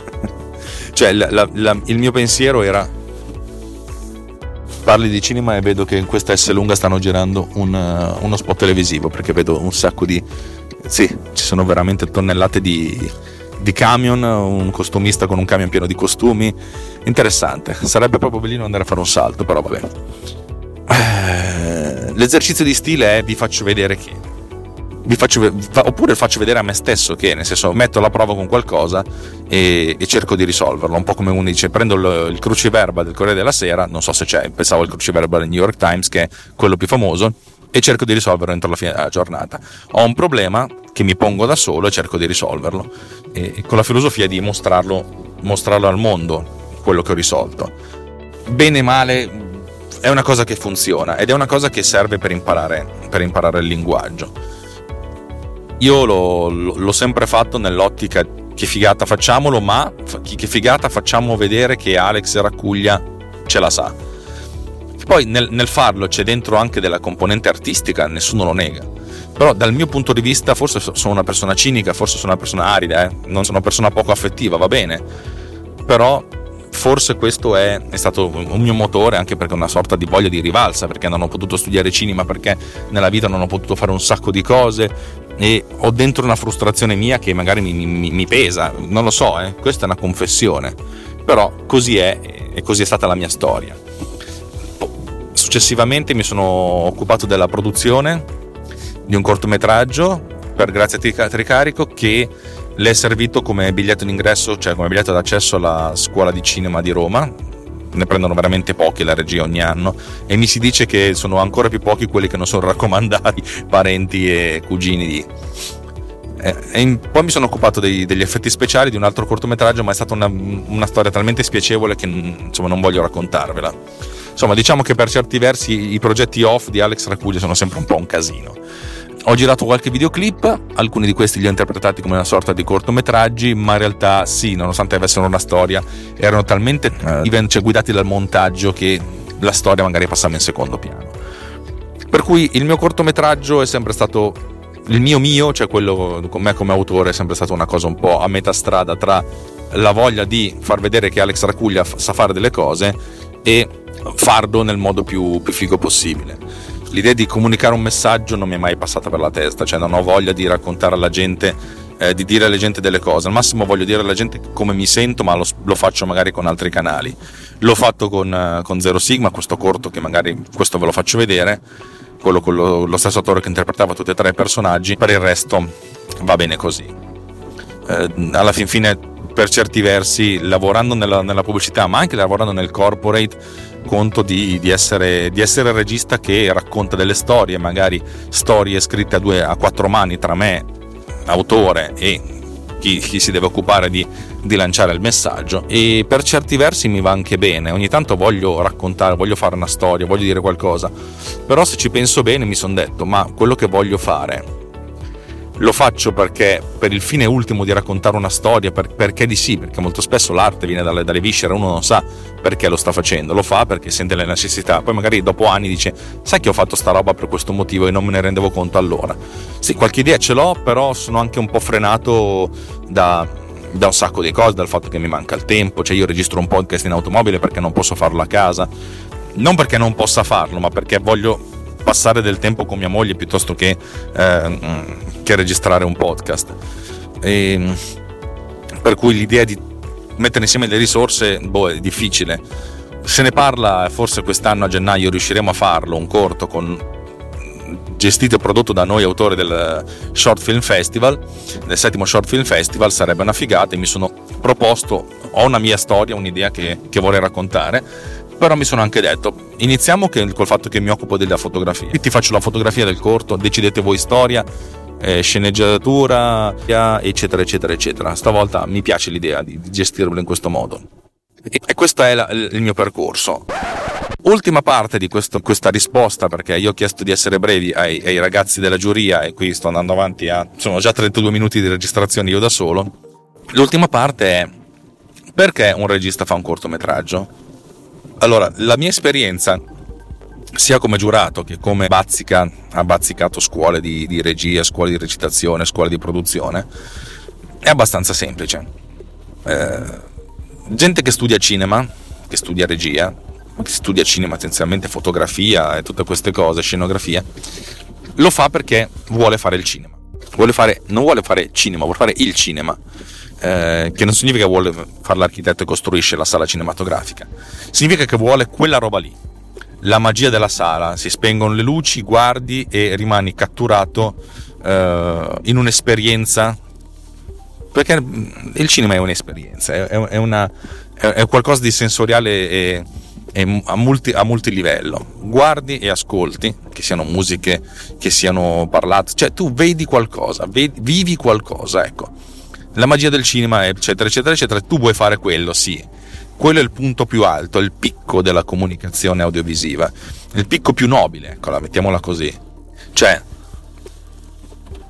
S1: cioè la, la, la, il mio pensiero era parli di cinema e vedo che in questa S lunga stanno girando un, uh, uno spot televisivo perché vedo un sacco di... Sì, ci sono veramente tonnellate di, di camion, un costumista con un camion pieno di costumi. Interessante, sarebbe proprio bellino andare a fare un salto, però vabbè. Eh, l'esercizio di stile è vi faccio vedere che faccio, oppure faccio vedere a me stesso che nel senso metto alla prova con qualcosa e, e cerco di risolverlo. Un po' come uno dice prendo il, il cruciverba del Corriere della Sera non so se c'è pensavo al cruciverba del New York Times che è quello più famoso e cerco di risolverlo entro la fine della giornata. Ho un problema che mi pongo da solo e cerco di risolverlo e, e con la filosofia di mostrarlo, mostrarlo al mondo quello che ho risolto. Bene o male è una cosa che funziona ed è una cosa che serve per imparare, per imparare il linguaggio io l'ho, l'ho sempre fatto nell'ottica che figata facciamolo, ma che figata facciamo vedere che Alex Raccuglia ce la sa. Poi nel, nel, farlo c'è dentro anche della componente artistica, nessuno lo nega. Però dal mio punto di vista forse sono una persona cinica, forse sono una persona arida, eh? non sono una persona poco affettiva, va bene. Però forse questo è, è, stato un mio motore anche perché una sorta di voglia di rivalsa, perché non ho potuto studiare cinema, perché nella vita non ho potuto fare un sacco di cose, e ho dentro una frustrazione mia che magari mi, mi, mi pesa, non lo so, eh? questa è una confessione, però così è e così è stata la mia storia. Successivamente mi sono occupato della produzione di un cortometraggio per Grazia Tricarico che le è servito come biglietto d'ingresso, cioè come biglietto d'accesso alla scuola di cinema di Roma, ne prendono veramente pochi la regia ogni anno e mi si dice che sono ancora più pochi quelli che non sono *laughs* raccomandati, parenti e cugini di... E in, poi mi sono occupato dei, degli effetti speciali di un altro cortometraggio, ma è stata una, una storia talmente spiacevole che insomma, non voglio raccontarvela. Insomma, diciamo che per certi versi i progetti off di Alex Racuglia sono sempre un po' un casino. Ho girato qualche videoclip, alcuni di questi li ho interpretati come una sorta di cortometraggi, ma in realtà sì, nonostante avessero una storia, erano talmente eh, cioè, guidati dal montaggio che la storia magari passava in secondo piano. Per cui il mio cortometraggio è sempre stato il mio mio, cioè quello con me come autore, è sempre stata una cosa un po' a metà strada tra la voglia di far vedere che Alex Racuglia sa fare delle cose e farlo nel modo più, più figo possibile l'idea di comunicare un messaggio non mi è mai passata per la testa, cioè non ho voglia di raccontare alla gente, eh, di dire alla gente delle cose, al massimo voglio dire alla gente come mi sento, ma lo, lo faccio magari con altri canali. L'ho fatto con, uh, con, Zero Sigma, questo corto che magari questo ve lo faccio vedere, quello con lo, lo stesso attore che interpretava tutti e tre i personaggi, per il resto va bene così. Eh, alla fin fine per certi versi, lavorando nella, nella pubblicità, ma anche lavorando nel corporate, conto di, di, essere, di, essere, il regista che racconta delle storie, magari storie scritte a, due, a quattro mani tra me, autore, e chi, chi si deve occupare di, di, lanciare il messaggio. E per certi versi mi va anche bene. Ogni tanto voglio raccontare, voglio fare una storia, voglio dire qualcosa. Però se ci penso bene mi sono detto, ma quello che voglio fare lo faccio perché per il fine ultimo di raccontare una storia, per, perché di sì, perché molto spesso l'arte viene dalle, dalle, viscere, uno non sa perché lo sta facendo, lo fa perché sente le necessità, poi magari dopo anni dice sai che ho fatto sta roba per questo motivo e non me ne rendevo conto allora. Sì, qualche idea ce l'ho, però sono anche un po' frenato da, da un sacco di cose, dal fatto che mi manca il tempo, cioè io registro un podcast in automobile perché non posso farlo a casa, non perché non possa farlo, ma perché voglio passare del tempo con mia moglie piuttosto che, eh, che registrare un podcast. E, per cui l'idea di mettere insieme le risorse boh, è difficile. Se ne parla, forse quest'anno a gennaio riusciremo a farlo, un corto con gestito e prodotto da noi autori del Short Film Festival, del settimo Short Film Festival, sarebbe una figata e mi sono proposto, ho una mia storia, un'idea che, che vorrei raccontare però mi sono anche detto iniziamo col fatto che mi occupo della fotografia ti faccio la fotografia del corto decidete voi storia eh, sceneggiatura eccetera eccetera eccetera stavolta mi piace l'idea di, di gestirlo in questo modo e, e questo è la, il mio percorso Ultima parte di questo, questa risposta, perché io ho chiesto di essere brevi ai, ai, ragazzi della giuria e qui sto andando avanti a... sono già 32 minuti di registrazione io da solo. L'ultima parte è perché un regista fa un cortometraggio? Allora, la mia esperienza, sia come giurato che come bazzica, ha bazzicato scuole di, di regia, scuole di recitazione, scuole di produzione, è abbastanza semplice. Eh, gente che studia cinema, che studia regia, che studia cinema, essenzialmente fotografia e tutte queste cose, scenografia, lo fa perché vuole fare il cinema. Vuole fare, non vuole fare cinema, vuole fare il cinema eh, che non significa che vuole fare l'architetto e costruisce la sala cinematografica, significa che vuole quella roba lì. La magia della sala, si spengono le luci, guardi e rimani catturato eh, in un'esperienza, perché il cinema è un'esperienza, è, è, una, è qualcosa di sensoriale e a, multi, a multilivello. Guardi e ascolti, che siano musiche, che siano parlate, cioè tu vedi qualcosa, vedi, vivi qualcosa, ecco la magia del cinema, eccetera, eccetera, eccetera. Tu vuoi fare quello, sì. Quello è il punto più alto, il picco della comunicazione audiovisiva, il picco più nobile, eccola, mettiamola così. Cioè,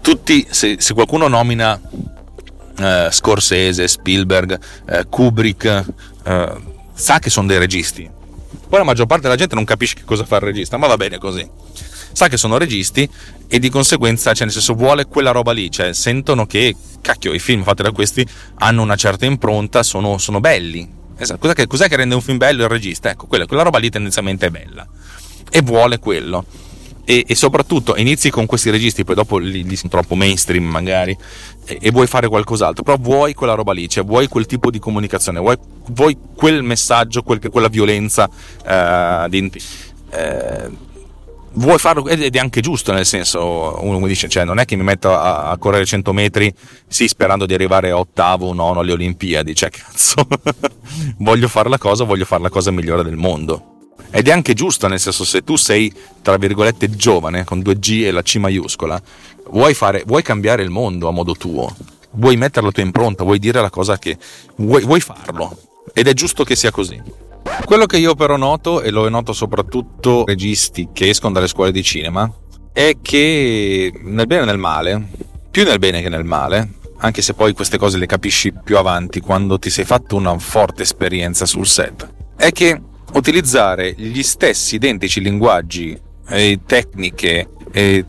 S1: tutti, se, se qualcuno nomina eh, Scorsese, Spielberg, eh, Kubrick, eh, sa che sono dei registi. Poi la maggior parte della gente non capisce che cosa fa il regista, ma va bene così sa che sono registi e di conseguenza, cioè nel senso, vuole quella roba lì, cioè sentono che, cacchio, i film fatti da questi hanno una certa impronta, sono, sono belli. Esatto. Cos'è che, cos'è che, rende un film bello il regista? Ecco, quella, quella roba lì tendenzialmente è bella e vuole quello. E, e, soprattutto inizi con questi registi, poi dopo li, li sono troppo mainstream magari, e, e, vuoi fare qualcos'altro, però vuoi quella roba lì, cioè vuoi quel tipo di comunicazione, vuoi, vuoi quel messaggio, quel, quella violenza uh, di, uh, vuoi farlo ed è anche giusto nel senso uno mi dice cioè non è che mi metto a, a correre 100 metri sì sperando di arrivare ottavo o nono alle Olimpiadi cioè *laughs* cazzo voglio fare la cosa voglio fare la cosa migliore del mondo. Ed è anche giusto nel senso se tu sei tra virgolette giovane con due G e la C maiuscola vuoi, fare, vuoi cambiare il mondo a modo tuo vuoi mettere la tua impronta vuoi dire la cosa che vuoi, vuoi farlo. Ed è giusto che sia così quello che io però noto, e lo noto soprattutto registi che escono dalle scuole di cinema, è che nel bene e nel male, più nel bene che nel male, anche se poi queste cose le capisci più avanti quando ti sei fatto una forte esperienza sul set, è che utilizzare gli stessi identici linguaggi e tecniche e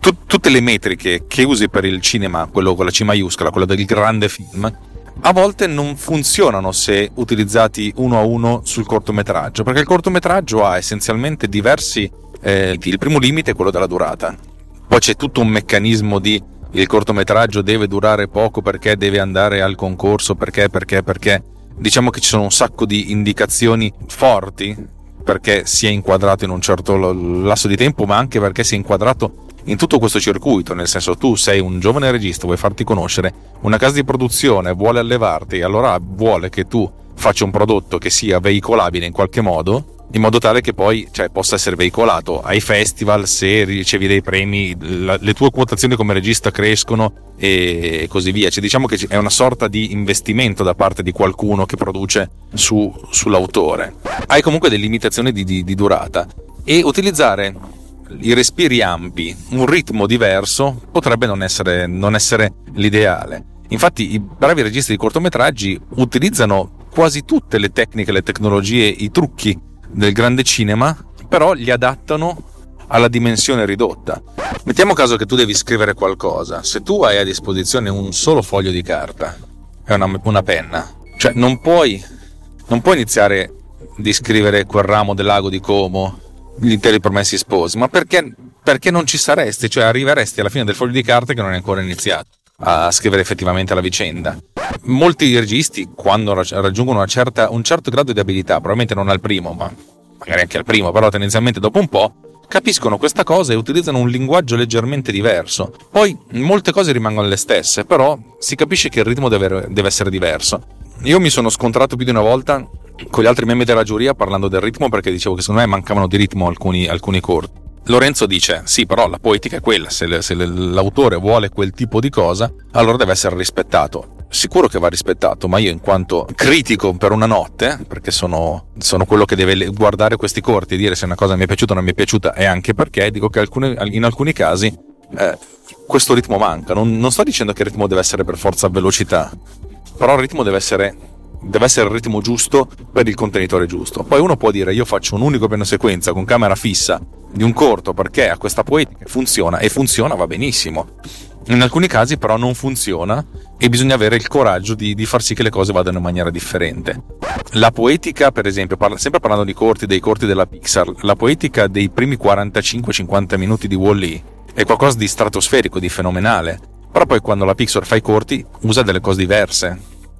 S1: t- tutte le metriche che usi per il cinema, quello con la C maiuscola, quello del grande film, a volte non funzionano se utilizzati uno a uno sul cortometraggio, perché il cortometraggio ha essenzialmente diversi... Eh, il primo limite è quello della durata, poi c'è tutto un meccanismo di il cortometraggio deve durare poco perché deve andare al concorso, perché, perché, perché. Diciamo che ci sono un sacco di indicazioni forti perché si è inquadrato in un certo lasso di tempo, ma anche perché si è inquadrato in tutto questo circuito, nel senso tu sei un giovane regista, vuoi farti conoscere, una casa di produzione vuole allevarti, allora vuole che tu faccia un prodotto che sia veicolabile in qualche modo in modo tale che poi cioè, possa essere veicolato ai festival se ricevi dei premi, la, le tue quotazioni come regista crescono e così via. Cioè, diciamo che è una sorta di investimento da parte di qualcuno che produce su, sull'autore. Hai comunque delle limitazioni di, di, di durata e utilizzare i respiri ampi, un ritmo diverso, potrebbe non essere, non essere l'ideale. Infatti i bravi registi di cortometraggi utilizzano quasi tutte le tecniche, le tecnologie, i trucchi del grande cinema, però li adattano alla dimensione ridotta. Mettiamo caso che tu devi scrivere qualcosa, se tu hai a disposizione un solo foglio di carta e una, una penna, cioè non puoi, non puoi iniziare di scrivere quel ramo del lago di Como, gli interi promessi sposi, ma perché, perché non ci saresti, cioè arriveresti alla fine del foglio di carta che non è ancora iniziato a scrivere effettivamente la vicenda. Molti registi, quando raggiungono certa, un certo grado di abilità, probabilmente non al primo, ma magari anche al primo, però tendenzialmente dopo un po', capiscono questa cosa e utilizzano un linguaggio leggermente diverso. Poi molte cose rimangono le stesse, però si capisce che il ritmo deve, deve essere diverso. Io mi sono scontrato più di una volta con gli altri membri della giuria parlando del ritmo perché dicevo che secondo me mancavano di ritmo alcuni, alcuni corti. Lorenzo dice: Sì, però la poetica è quella, se, se l'autore vuole quel tipo di cosa, allora deve essere rispettato sicuro che va rispettato, ma io in quanto critico per una notte, perché sono, sono, quello che deve guardare questi corti e dire se una cosa mi è piaciuta o non mi è piaciuta, e anche perché dico che alcune, in alcuni casi eh, questo ritmo manca. Non, non sto dicendo che il ritmo deve essere per forza velocità, però il ritmo deve essere deve essere il ritmo giusto per il contenitore giusto. Poi uno può dire io faccio un unico piano sequenza con camera fissa di un corto perché a questa poetica funziona e funziona va benissimo. In alcuni casi però non funziona e bisogna avere il coraggio di, di far sì che le cose vadano in maniera differente. La poetica, per esempio, parla, sempre parlando di corti, dei corti della Pixar, la poetica dei primi 45-50 minuti di Wall-E è qualcosa di stratosferico, di fenomenale. Però poi quando la Pixar fa i corti usa delle cose diverse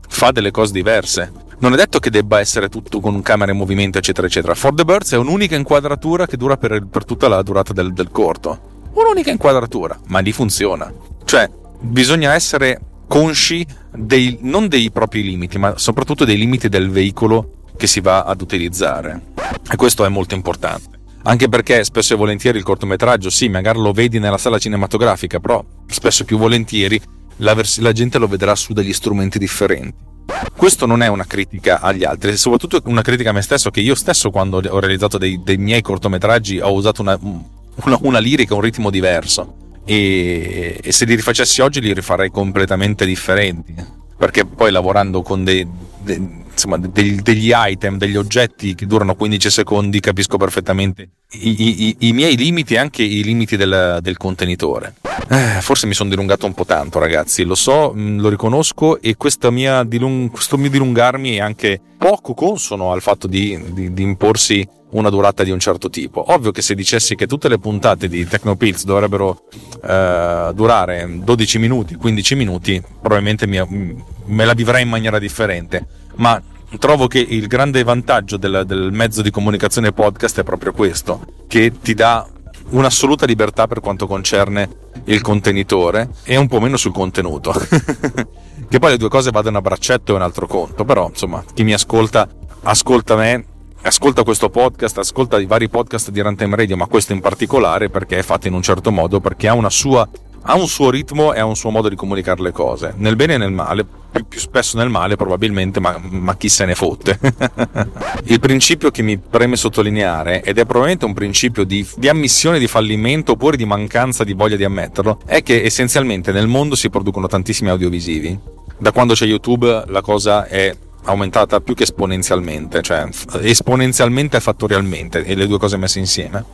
S1: fa delle cose diverse. Non è detto che debba essere tutto con camera in movimento, eccetera, eccetera. For the Birds è un'unica inquadratura che dura per, per tutta la durata del, del corto. Un'unica inquadratura, ma lì funziona. Cioè, bisogna essere consci dei, non dei propri limiti, ma soprattutto dei limiti del veicolo che si va ad utilizzare. E questo è molto importante. Anche perché spesso e volentieri il cortometraggio, sì, magari lo vedi nella sala cinematografica, però spesso più volentieri la, vers- la gente lo vedrà su degli strumenti differenti. Questo non è una critica agli altri, è soprattutto una critica a me stesso, che io stesso quando ho realizzato dei, dei miei cortometraggi ho usato una, una, una, lirica, un ritmo diverso. E, e, se li rifacessi oggi li rifarei completamente differenti. Perché poi lavorando con dei, dei insomma, degli, degli, item, degli oggetti che durano 15 secondi, capisco perfettamente i, i, i miei limiti e anche i limiti del, del contenitore. Eh, forse mi sono dilungato un po' tanto, ragazzi, lo so, mm, lo riconosco, e mia dilung- questo mio dilungarmi è anche poco consono al fatto di, di, di imporsi una durata di un certo tipo. Ovvio che se dicessi che tutte le puntate di Tecnopills dovrebbero eh, durare 12 minuti, 15 minuti, probabilmente mi, me la vivrei in maniera differente ma trovo che il grande vantaggio del, del, mezzo di comunicazione podcast è proprio questo, che ti dà un'assoluta libertà per quanto concerne il contenitore e un po' meno sul contenuto. *laughs* che poi le due cose vadano a braccetto è un altro conto, però insomma, chi mi ascolta, ascolta me, ascolta questo podcast, ascolta i vari podcast di Runtime Radio, ma questo in particolare perché è fatto in un certo modo, perché ha una sua ha un suo ritmo e ha un suo modo di comunicare le cose, nel bene e nel male, più, più spesso nel male probabilmente, ma, ma chi se ne fotte. *laughs* il principio che mi preme sottolineare, ed è probabilmente un principio di, di ammissione di fallimento oppure di mancanza di voglia di ammetterlo, è che essenzialmente nel mondo si producono tantissimi audiovisivi. Da quando c'è YouTube la cosa è aumentata più che esponenzialmente, cioè esponenzialmente e fattorialmente, e le due cose messe insieme.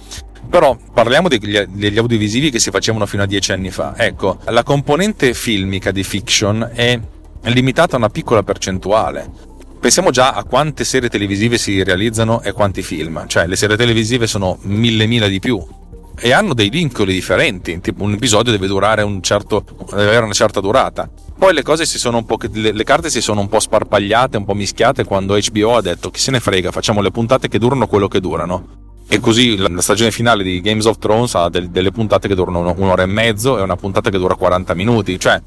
S1: Però parliamo degli, degli, audiovisivi che si facevano fino a dieci anni fa. Ecco, la componente filmica di fiction è limitata a una piccola percentuale. Pensiamo già a quante serie televisive si realizzano e quanti film, cioè le serie televisive sono mille mila di più e hanno dei vincoli differenti, tipo un episodio deve durare un certo, deve avere una certa durata. Poi le cose si sono un po', le, le carte si sono un po' sparpagliate, un po' mischiate quando HBO ha detto chi se ne frega, facciamo le puntate che durano quello che durano E così la stagione finale di Games of Thrones ha del, delle puntate che durano un'ora e mezzo e una puntata che dura 40 minuti. Cioè,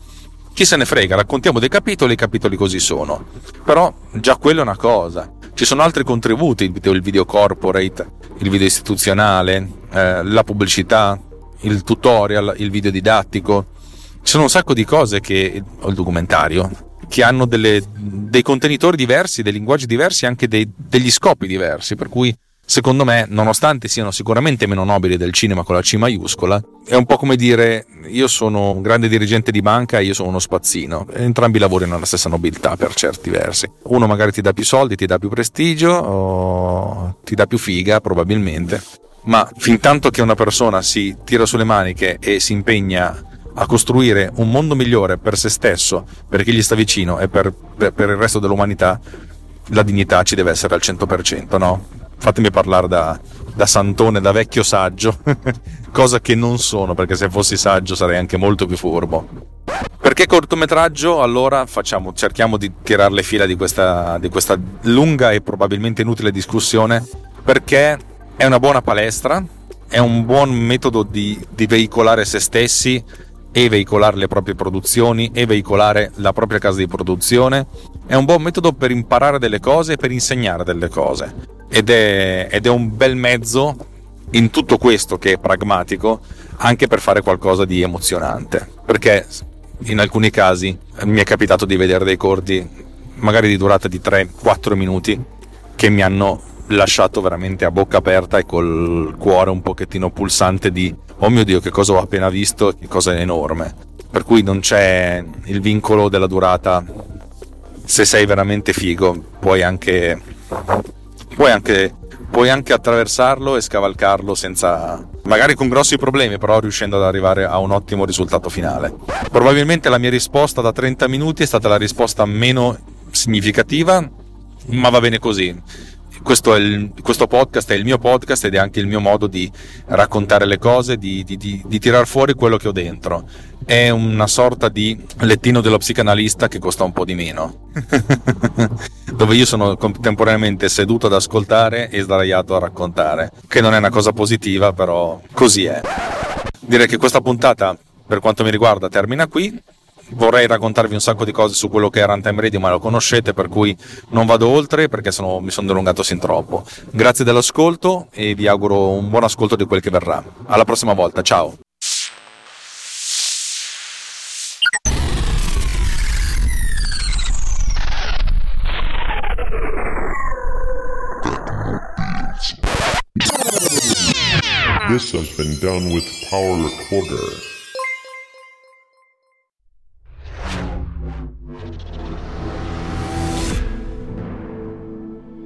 S1: chi se ne frega, raccontiamo dei capitoli i capitoli così sono. Però già quello è una cosa. Ci sono altri contributi, il video corporate, il video istituzionale, eh, la pubblicità, il tutorial, il video didattico. Ci sono un sacco di cose che, o il documentario, che hanno delle, dei contenitori diversi, dei linguaggi diversi, anche dei, degli scopi diversi, per cui secondo me, nonostante siano sicuramente meno nobili del cinema con la C maiuscola, è un po' come dire io sono un grande dirigente di banca e io sono uno spazzino. Entrambi lavorano alla stessa nobiltà per certi versi. Uno magari ti dà più soldi, ti dà più prestigio, o ti dà più figa probabilmente. Ma fin tanto che una persona si tira sulle maniche e si impegna a costruire un mondo migliore per se stesso, per chi gli sta vicino e per, per, per il resto dell'umanità, la dignità ci deve essere al 100%, no? Fatemi parlare da, da santone, da vecchio saggio, *laughs* cosa che non sono, perché se fossi saggio sarei anche molto più furbo. Perché cortometraggio? Allora facciamo, cerchiamo di tirare le fila di questa, di questa lunga e probabilmente inutile discussione, perché è una buona palestra, è un buon metodo di, di veicolare se stessi e veicolare le proprie produzioni e veicolare la propria casa di produzione. È un buon metodo per imparare delle cose e per insegnare delle cose. Ed è, ed è un bel mezzo in tutto questo che è pragmatico anche per fare qualcosa di emozionante. Perché in alcuni casi mi è capitato di vedere dei corti magari di durata di 3-4 minuti che mi hanno lasciato veramente a bocca aperta e col cuore un pochettino pulsante di oh mio dio che cosa ho appena visto, che cosa enorme. Per cui non c'è il vincolo della durata. Se sei veramente figo, puoi anche, puoi anche, puoi anche attraversarlo e scavalcarlo senza, magari con grossi problemi, però riuscendo ad arrivare a un ottimo risultato finale. Probabilmente la mia risposta da 30 minuti è stata la risposta meno significativa, ma va bene così questo, il, questo, podcast è il mio podcast ed è anche il mio modo di raccontare le cose, di, di, di, di tirar fuori quello che ho dentro. È una sorta di lettino dello psicanalista che costa un po' di meno, *laughs* dove io sono contemporaneamente seduto ad ascoltare e sdraiato a raccontare, che non è una cosa positiva, però così è. Direi che questa puntata, per quanto mi riguarda, termina qui vorrei raccontarvi un sacco di cose su quello che è Runtime Radio, ma lo conoscete, per cui non vado oltre perché sono, mi sono dilungato sin troppo. Grazie dell'ascolto e vi auguro un buon ascolto di quel che verrà. Alla prossima volta, ciao!
S7: This has been done with Power Recorder.